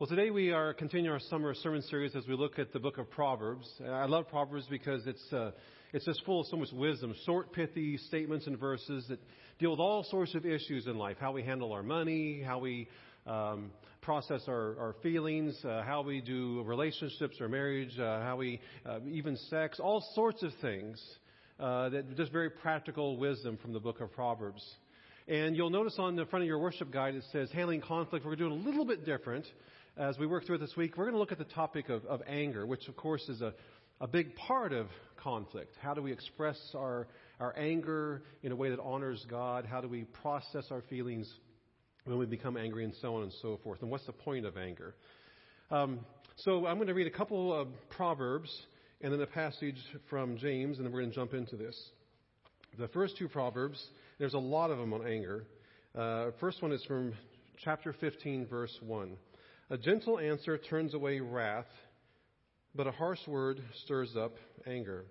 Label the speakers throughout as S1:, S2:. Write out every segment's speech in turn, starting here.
S1: Well, today we are continuing our summer sermon series as we look at the book of Proverbs. I love Proverbs because it's uh, it's just full of so much wisdom, short, pithy statements and verses that deal with all sorts of issues in life: how we handle our money, how we um, process our, our feelings, uh, how we do relationships or marriage, uh, how we uh, even sex, all sorts of things. Uh, that just very practical wisdom from the book of Proverbs. And you'll notice on the front of your worship guide it says handling conflict. We're doing a little bit different as we work through it this week, we're going to look at the topic of, of anger, which of course is a, a big part of conflict. How do we express our, our anger in a way that honors God? How do we process our feelings when we become angry and so on and so forth? And what's the point of anger? Um, so I'm going to read a couple of Proverbs and then a passage from James, and then we're going to jump into this. The first two Proverbs, there's a lot of them on anger. Uh, first one is from chapter 15, verse 1. A gentle answer turns away wrath, but a harsh word stirs up anger.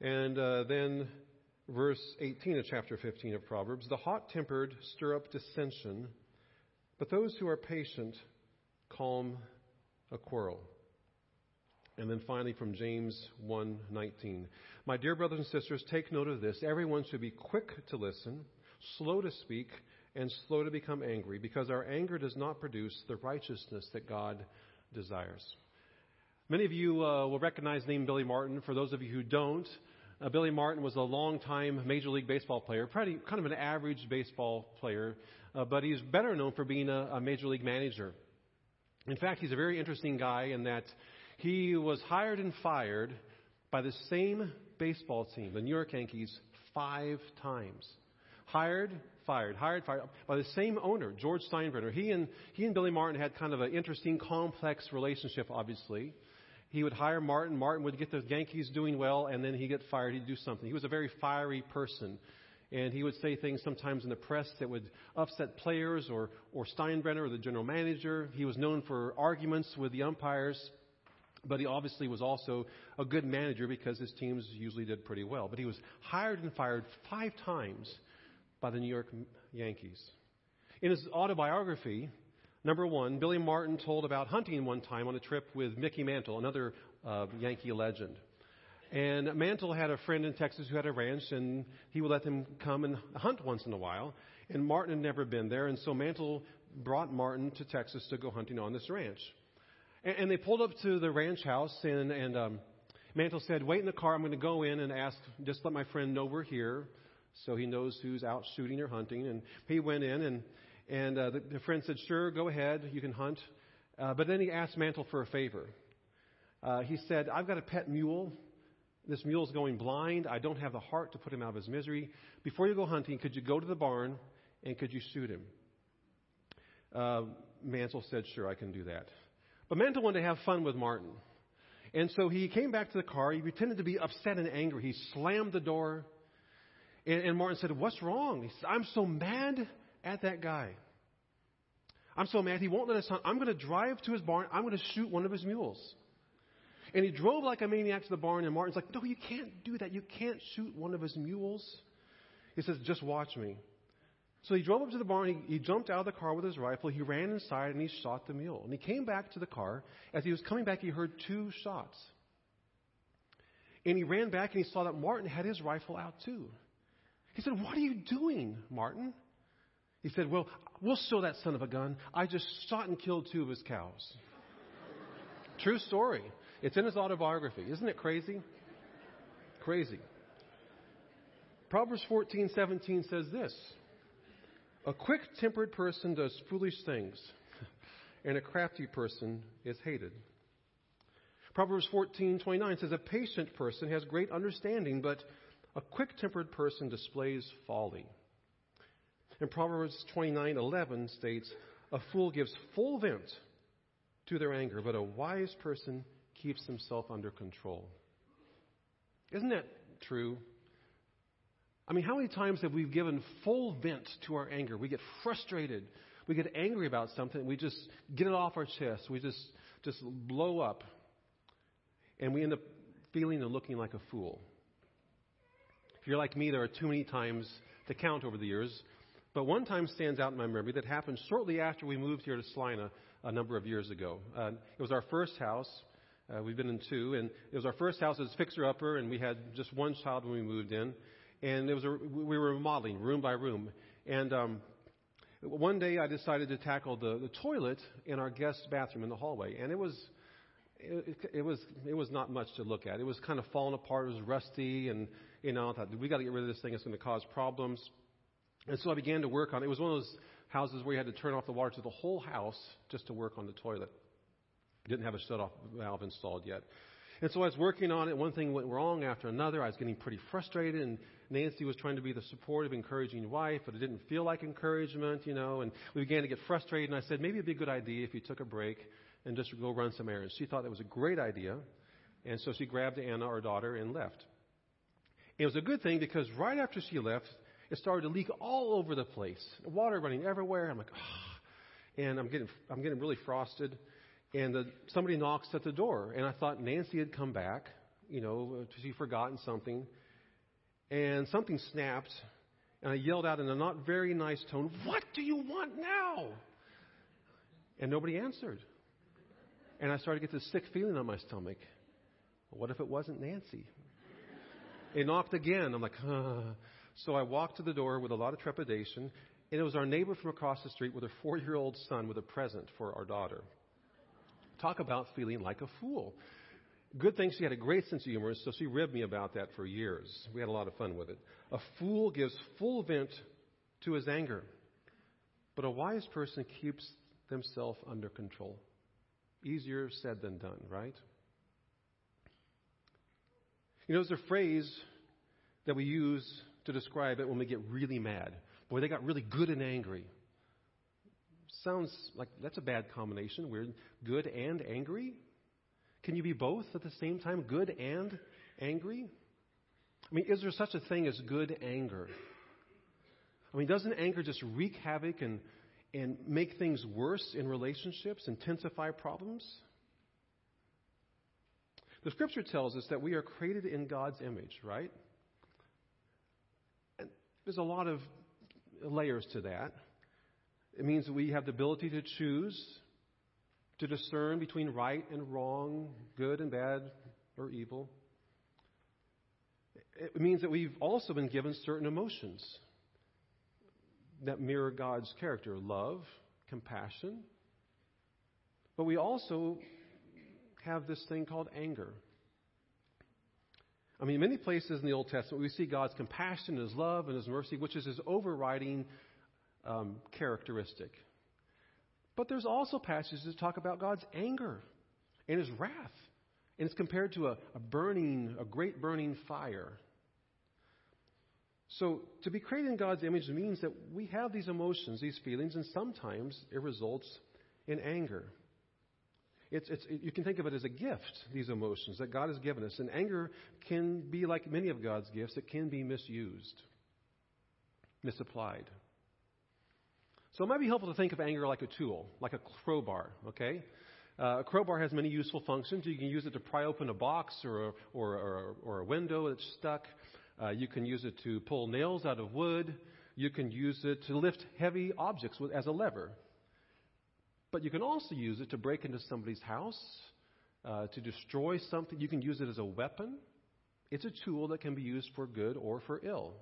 S1: And uh, then verse 18 of chapter 15 of Proverbs the hot tempered stir up dissension, but those who are patient calm a quarrel. And then finally from James 1:19. My dear brothers and sisters, take note of this. Everyone should be quick to listen, slow to speak, and slow to become angry, because our anger does not produce the righteousness that God desires. Many of you uh, will recognize the name Billy Martin. For those of you who don't, uh, Billy Martin was a long-time Major League Baseball player, pretty kind of an average baseball player, uh, but he's better known for being a, a Major League manager. In fact, he's a very interesting guy in that he was hired and fired by the same baseball team, the New York Yankees, five times. Hired, fired, hired, fired by the same owner, George Steinbrenner. He and he and Billy Martin had kind of an interesting, complex relationship. Obviously, he would hire Martin. Martin would get the Yankees doing well, and then he'd get fired. He'd do something. He was a very fiery person. And he would say things sometimes in the press that would upset players or, or Steinbrenner or the general manager. He was known for arguments with the umpires. But he obviously was also a good manager because his teams usually did pretty well. But he was hired and fired five times by the New York Yankees. In his autobiography, number one, Billy Martin told about hunting one time on a trip with Mickey Mantle, another uh, Yankee legend. And Mantle had a friend in Texas who had a ranch, and he would let them come and hunt once in a while. And Martin had never been there, and so Mantle brought Martin to Texas to go hunting on this ranch. And, and they pulled up to the ranch house, and, and um, Mantle said, "Wait in the car. I'm going to go in and ask. Just let my friend know we're here." So he knows who's out shooting or hunting. And he went in, and and uh, the, the friend said, "Sure, go ahead, you can hunt." Uh, but then he asked Mantle for a favor. Uh, he said, "I've got a pet mule. This mule's going blind. I don't have the heart to put him out of his misery. Before you go hunting, could you go to the barn and could you shoot him?" Uh, Mantle said, "Sure, I can do that." But Mantle wanted to have fun with Martin. And so he came back to the car. He pretended to be upset and angry. He slammed the door. And, and Martin said, What's wrong? He said, I'm so mad at that guy. I'm so mad he won't let us hunt. I'm going to drive to his barn. I'm going to shoot one of his mules. And he drove like a maniac to the barn, and Martin's like, No, you can't do that. You can't shoot one of his mules. He says, Just watch me. So he drove up to the barn. He, he jumped out of the car with his rifle. He ran inside and he shot the mule. And he came back to the car. As he was coming back, he heard two shots. And he ran back and he saw that Martin had his rifle out too. He said, What are you doing, Martin? He said, Well, we'll show that son of a gun. I just shot and killed two of his cows. True story. It's in his autobiography. Isn't it crazy? Crazy. Proverbs 14:17 says this: A quick-tempered person does foolish things, and a crafty person is hated. Proverbs 14:29 says a patient person has great understanding, but a quick tempered person displays folly. And Proverbs 29:11 states, "A fool gives full vent to their anger, but a wise person keeps himself under control." Isn't that true? I mean, how many times have we given full vent to our anger? We get frustrated. We get angry about something. We just get it off our chest. We just, just blow up. And we end up feeling and looking like a fool you're like me, there are too many times to count over the years. But one time stands out in my memory that happened shortly after we moved here to Salina a number of years ago. Uh, it was our first house. Uh, we've been in two, and it was our first house as fixer upper, and we had just one child when we moved in, and it was a, we were remodeling room by room, and um, one day I decided to tackle the, the toilet in our guest bathroom in the hallway, and it was it, it, was it was not much to look at. It was kind of falling apart. It was rusty, and you know, I thought we got to get rid of this thing. It's going to cause problems. And so I began to work on it. It was one of those houses where you had to turn off the water to the whole house just to work on the toilet. Didn't have a shut-off valve installed yet. And so I was working on it. One thing went wrong after another. I was getting pretty frustrated, and Nancy was trying to be the supportive, encouraging wife, but it didn't feel like encouragement, you know. And we began to get frustrated, and I said maybe it'd be a good idea if you took a break and just go run some errands. She thought that was a great idea, and so she grabbed Anna, our daughter, and left. It was a good thing because right after she left, it started to leak all over the place. Water running everywhere. I'm like, oh. and I'm getting I'm getting really frosted. And the, somebody knocks at the door, and I thought Nancy had come back. You know, she'd forgotten something, and something snapped, and I yelled out in a not very nice tone, "What do you want now?" And nobody answered. And I started to get this sick feeling on my stomach. What if it wasn't Nancy? It knocked again. I'm like, huh. So I walked to the door with a lot of trepidation, and it was our neighbor from across the street with her four year old son with a present for our daughter. Talk about feeling like a fool. Good thing she had a great sense of humor, so she ribbed me about that for years. We had a lot of fun with it. A fool gives full vent to his anger, but a wise person keeps themselves under control. Easier said than done, right? You know, there's a phrase that we use to describe it when we get really mad. Boy, they got really good and angry. Sounds like that's a bad combination. We're good and angry. Can you be both at the same time, good and angry? I mean, is there such a thing as good anger? I mean, doesn't anger just wreak havoc and, and make things worse in relationships, intensify problems? The scripture tells us that we are created in God's image, right? And there's a lot of layers to that. It means that we have the ability to choose, to discern between right and wrong, good and bad, or evil. It means that we've also been given certain emotions that mirror God's character love, compassion. But we also have this thing called anger. I mean, many places in the Old Testament, we see God's compassion, and His love, and His mercy, which is His overriding um, characteristic. But there's also passages that talk about God's anger and His wrath. And it's compared to a, a burning, a great burning fire. So, to be created in God's image means that we have these emotions, these feelings, and sometimes it results in anger. It's, it's, you can think of it as a gift, these emotions that God has given us. And anger can be like many of God's gifts, it can be misused, misapplied. So it might be helpful to think of anger like a tool, like a crowbar, okay? Uh, a crowbar has many useful functions. You can use it to pry open a box or a, or, or, or a window that's stuck. Uh, you can use it to pull nails out of wood. You can use it to lift heavy objects with, as a lever. But you can also use it to break into somebody's house, uh, to destroy something. You can use it as a weapon. It's a tool that can be used for good or for ill.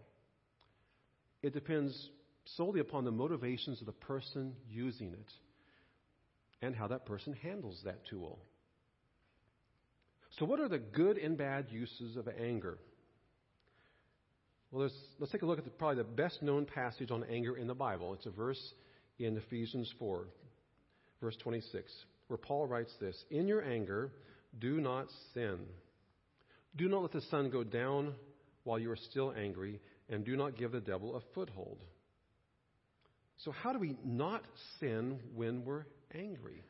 S1: It depends solely upon the motivations of the person using it and how that person handles that tool. So, what are the good and bad uses of anger? Well, let's take a look at the, probably the best known passage on anger in the Bible. It's a verse in Ephesians 4, verse 26, where Paul writes this In your anger, do not sin. Do not let the sun go down while you are still angry, and do not give the devil a foothold. So, how do we not sin when we're angry?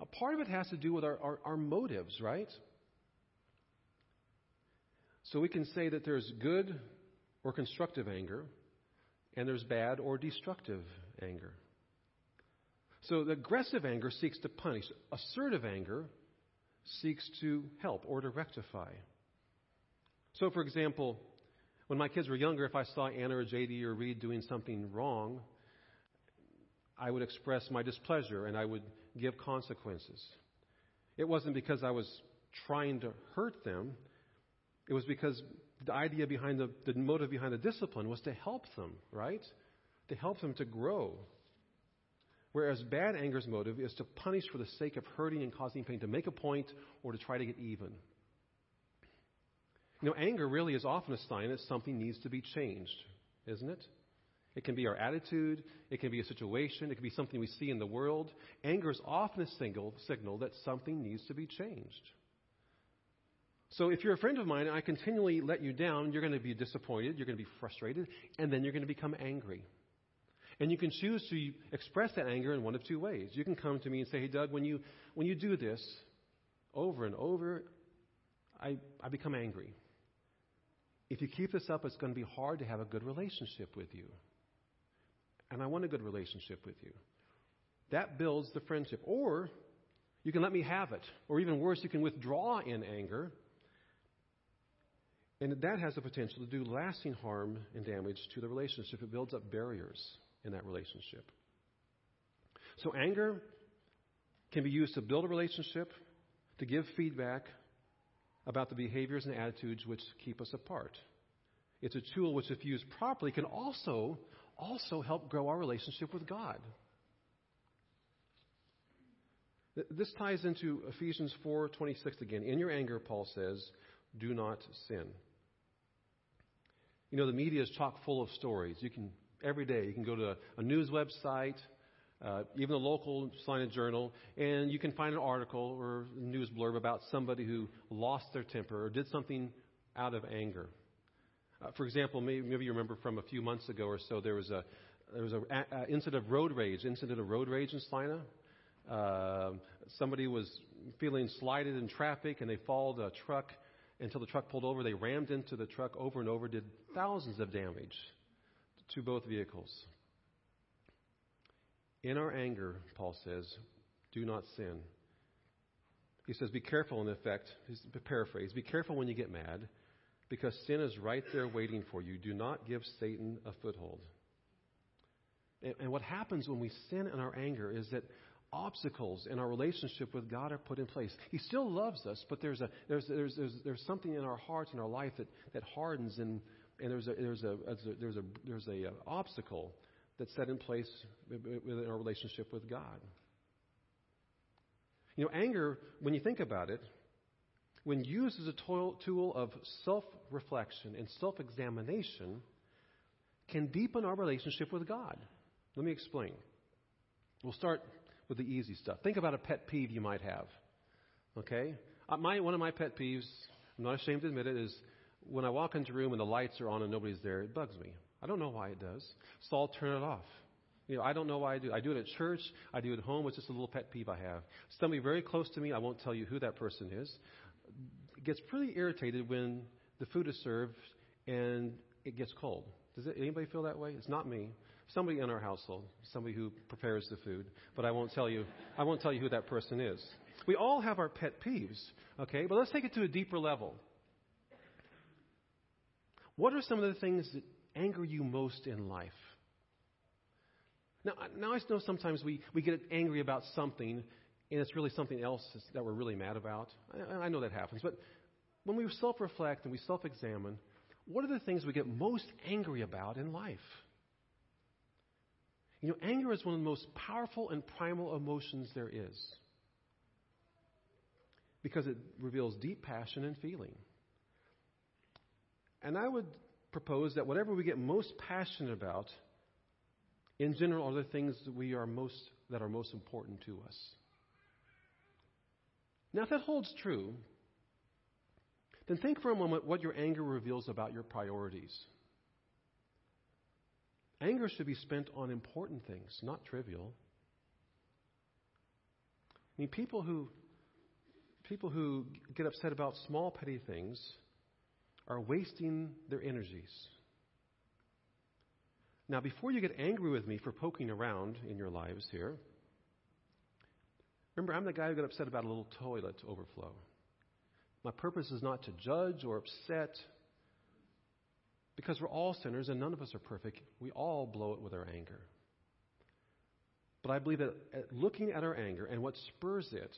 S1: A part of it has to do with our, our, our motives, right? So, we can say that there's good or constructive anger, and there's bad or destructive anger. So, the aggressive anger seeks to punish, assertive anger seeks to help or to rectify. So, for example, When my kids were younger, if I saw Anna or JD or Reed doing something wrong, I would express my displeasure and I would give consequences. It wasn't because I was trying to hurt them, it was because the idea behind the, the motive behind the discipline was to help them, right? To help them to grow. Whereas bad anger's motive is to punish for the sake of hurting and causing pain, to make a point or to try to get even. You know, anger really is often a sign that something needs to be changed, isn't it? It can be our attitude, it can be a situation, it can be something we see in the world. Anger is often a signal, signal that something needs to be changed. So if you're a friend of mine and I continually let you down, you're going to be disappointed, you're going to be frustrated, and then you're going to become angry. And you can choose to express that anger in one of two ways. You can come to me and say, Hey, Doug, when you, when you do this over and over, I, I become angry. If you keep this up, it's going to be hard to have a good relationship with you. And I want a good relationship with you. That builds the friendship. Or you can let me have it. Or even worse, you can withdraw in anger. And that has the potential to do lasting harm and damage to the relationship. It builds up barriers in that relationship. So, anger can be used to build a relationship, to give feedback about the behaviors and attitudes which keep us apart. It's a tool which, if used properly, can also, also help grow our relationship with God. This ties into Ephesians 4:26 again. In your anger, Paul says, do not sin. You know, the media is chock full of stories. You can every day. You can go to a news website, uh, even a local Salina Journal, and you can find an article or news blurb about somebody who lost their temper or did something out of anger. Uh, for example, maybe, maybe, you remember from a few months ago or so, there was a there was an incident of road rage, incident of road rage in Salina. Uh, somebody was feeling slighted in traffic, and they followed a truck until the truck pulled over. They rammed into the truck over and over, did thousands of damage to both vehicles. In our anger, Paul says, do not sin. He says, be careful in effect, paraphrase, be careful when you get mad, because sin is right there waiting for you. Do not give Satan a foothold. And, and what happens when we sin in our anger is that obstacles in our relationship with God are put in place. He still loves us, but there's, a, there's, there's, there's, there's something in our hearts and our life that, that hardens and and there's a, there's a, there's a, there's a, uh, obstacle that's set in place within our relationship with God. You know, anger, when you think about it, when used as a tool of self reflection and self examination, can deepen our relationship with God. Let me explain. We'll start with the easy stuff. Think about a pet peeve you might have. Okay? Uh, my, one of my pet peeves, I'm not ashamed to admit it, is when I walk into a room and the lights are on and nobody's there, it bugs me. I don't know why it does. So I'll turn it off. You know, I don't know why I do. I do it at church. I do it at home. It's just a little pet peeve I have. Somebody very close to me, I won't tell you who that person is, gets pretty irritated when the food is served and it gets cold. Does it, anybody feel that way? It's not me. Somebody in our household, somebody who prepares the food, but I won't tell you. I won't tell you who that person is. We all have our pet peeves, okay? But let's take it to a deeper level. What are some of the things that anger you most in life? Now, now I know sometimes we, we get angry about something and it's really something else that we're really mad about. I, I know that happens. But when we self reflect and we self examine, what are the things we get most angry about in life? You know, anger is one of the most powerful and primal emotions there is because it reveals deep passion and feeling. And I would propose that whatever we get most passionate about, in general, are the things that we are most that are most important to us. Now, if that holds true, then think for a moment what your anger reveals about your priorities. Anger should be spent on important things, not trivial. I mean, people who people who get upset about small petty things are wasting their energies. Now, before you get angry with me for poking around in your lives here, remember, I'm the guy who got upset about a little toilet overflow. My purpose is not to judge or upset, Because we're all sinners and none of us are perfect. We all blow it with our anger. But I believe that looking at our anger and what spurs it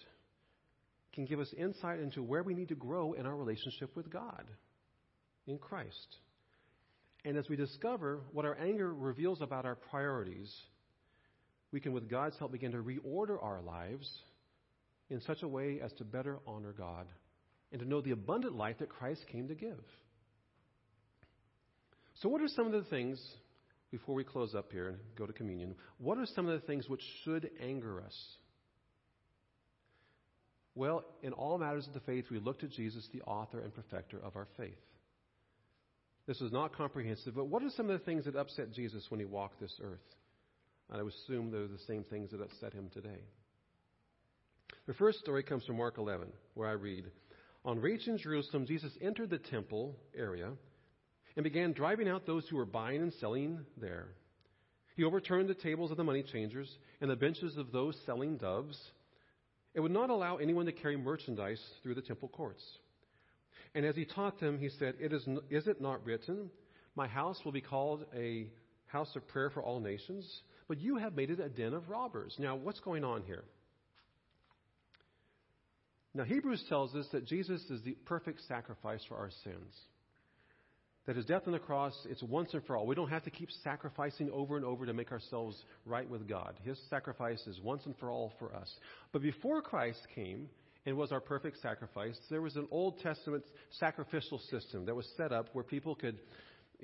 S1: can give us insight into where we need to grow in our relationship with God in Christ. And as we discover what our anger reveals about our priorities, we can, with God's help, begin to reorder our lives in such a way as to better honor God and to know the abundant life that Christ came to give. So, what are some of the things, before we close up here and go to communion, what are some of the things which should anger us? Well, in all matters of the faith, we look to Jesus, the author and perfecter of our faith. This is not comprehensive, but what are some of the things that upset Jesus when he walked this earth? I would assume they're the same things that upset him today. The first story comes from Mark 11, where I read On reaching Jerusalem, Jesus entered the temple area and began driving out those who were buying and selling there. He overturned the tables of the money changers and the benches of those selling doves. It would not allow anyone to carry merchandise through the temple courts. And as he taught them, he said, it is, is it not written, My house will be called a house of prayer for all nations? But you have made it a den of robbers. Now, what's going on here? Now, Hebrews tells us that Jesus is the perfect sacrifice for our sins. That his death on the cross, it's once and for all. We don't have to keep sacrificing over and over to make ourselves right with God. His sacrifice is once and for all for us. But before Christ came and was our perfect sacrifice, there was an Old Testament sacrificial system that was set up where people could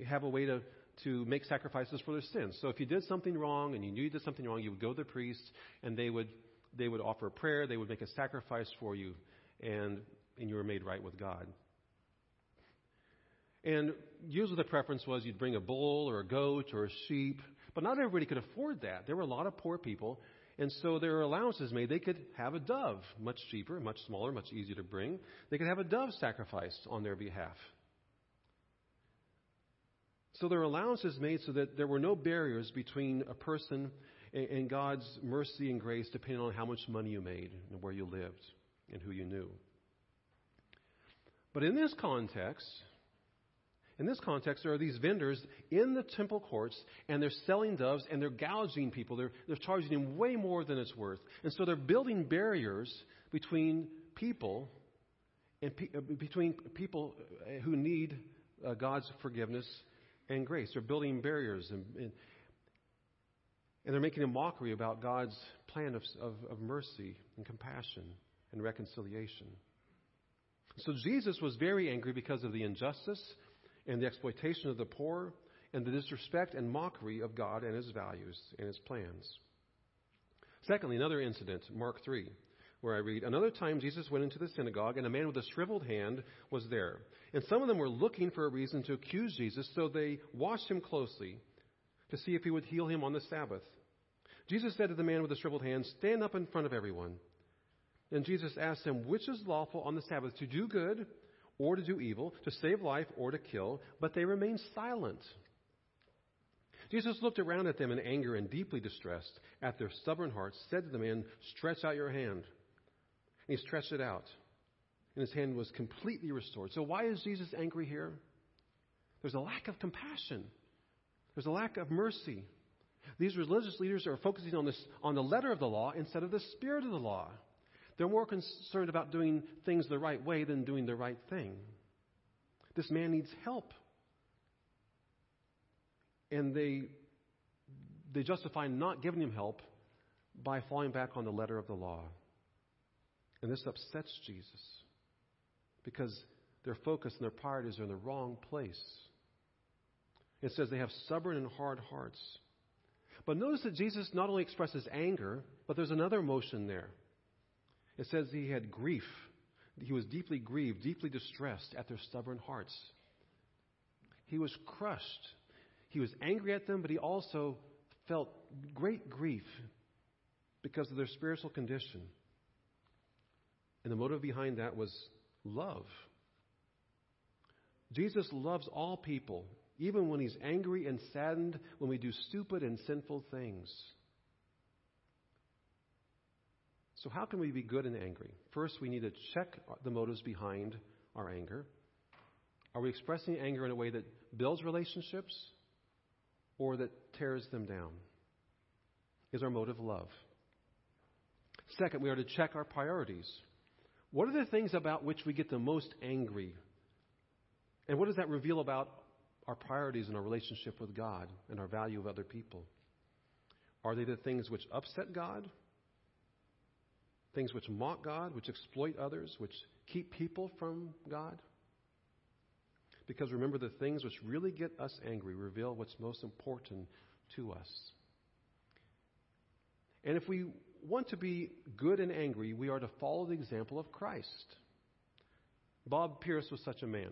S1: have a way to, to make sacrifices for their sins. So if you did something wrong and you knew you did something wrong, you would go to the priest and they would, they would offer a prayer, they would make a sacrifice for you, and, and you were made right with God. And usually the preference was you'd bring a bull or a goat or a sheep, but not everybody could afford that. There were a lot of poor people, and so there were allowances made. They could have a dove, much cheaper, much smaller, much easier to bring. They could have a dove sacrificed on their behalf. So there were allowances made so that there were no barriers between a person and God's mercy and grace depending on how much money you made and where you lived and who you knew. But in this context, in this context, there are these vendors in the temple courts, and they're selling doves, and they're gouging people. They're, they're charging them way more than it's worth. And so they're building barriers between people and pe- uh, between people uh, who need uh, God's forgiveness and grace. They're building barriers, and, and, and they're making a mockery about God's plan of, of, of mercy and compassion and reconciliation. So Jesus was very angry because of the injustice and the exploitation of the poor and the disrespect and mockery of God and his values and his plans. Secondly, another incident, Mark 3, where I read, Another time Jesus went into the synagogue, and a man with a shriveled hand was there. And some of them were looking for a reason to accuse Jesus, so they watched him closely to see if he would heal him on the Sabbath. Jesus said to the man with the shriveled hand, Stand up in front of everyone. And Jesus asked him, Which is lawful on the Sabbath, to do good or to do evil, to save life or to kill, but they remained silent. Jesus looked around at them in anger and deeply distressed at their stubborn hearts, said to the man, Stretch out your hand. And he stretched it out, and his hand was completely restored. So, why is Jesus angry here? There's a lack of compassion, there's a lack of mercy. These religious leaders are focusing on, this, on the letter of the law instead of the spirit of the law. They're more concerned about doing things the right way than doing the right thing. This man needs help. And they, they justify not giving him help by falling back on the letter of the law. And this upsets Jesus because their focus and their priorities are in the wrong place. It says they have stubborn and hard hearts. But notice that Jesus not only expresses anger, but there's another emotion there. It says he had grief. He was deeply grieved, deeply distressed at their stubborn hearts. He was crushed. He was angry at them, but he also felt great grief because of their spiritual condition. And the motive behind that was love. Jesus loves all people, even when he's angry and saddened when we do stupid and sinful things. So, how can we be good and angry? First, we need to check the motives behind our anger. Are we expressing anger in a way that builds relationships or that tears them down? Is our motive love? Second, we are to check our priorities. What are the things about which we get the most angry? And what does that reveal about our priorities and our relationship with God and our value of other people? Are they the things which upset God? Things which mock God, which exploit others, which keep people from God? Because remember, the things which really get us angry reveal what's most important to us. And if we want to be good and angry, we are to follow the example of Christ. Bob Pierce was such a man.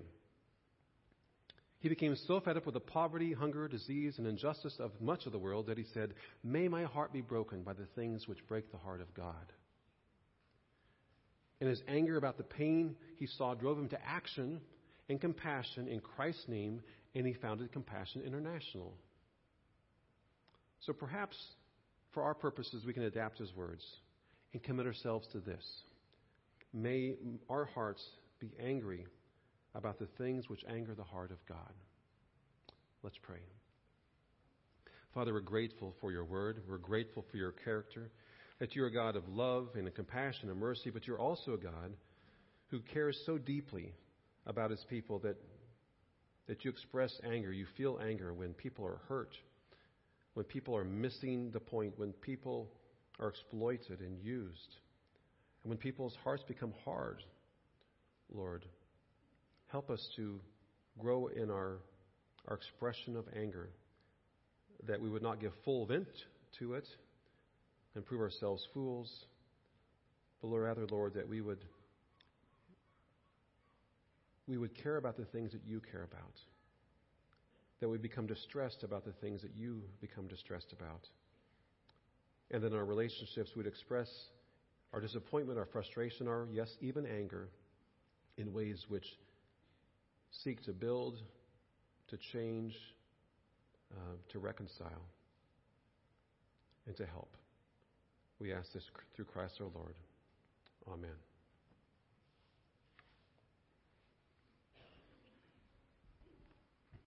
S1: He became so fed up with the poverty, hunger, disease, and injustice of much of the world that he said, May my heart be broken by the things which break the heart of God. And his anger about the pain he saw drove him to action and compassion in Christ's name, and he founded Compassion International. So perhaps for our purposes, we can adapt his words and commit ourselves to this. May our hearts be angry about the things which anger the heart of God. Let's pray. Father, we're grateful for your word. We're grateful for your character, that you're a God of love and compassion and mercy, but you're also a God who cares so deeply about his people that, that you express anger. You feel anger when people are hurt when people are missing the point, when people are exploited and used, and when people's hearts become hard, Lord, help us to grow in our, our expression of anger, that we would not give full vent to it and prove ourselves fools, but rather, Lord, that we would we would care about the things that you care about that we become distressed about the things that you become distressed about. And then in our relationships, we'd express our disappointment, our frustration, our, yes, even anger in ways which seek to build, to change, uh, to reconcile, and to help. We ask this through Christ our Lord. Amen.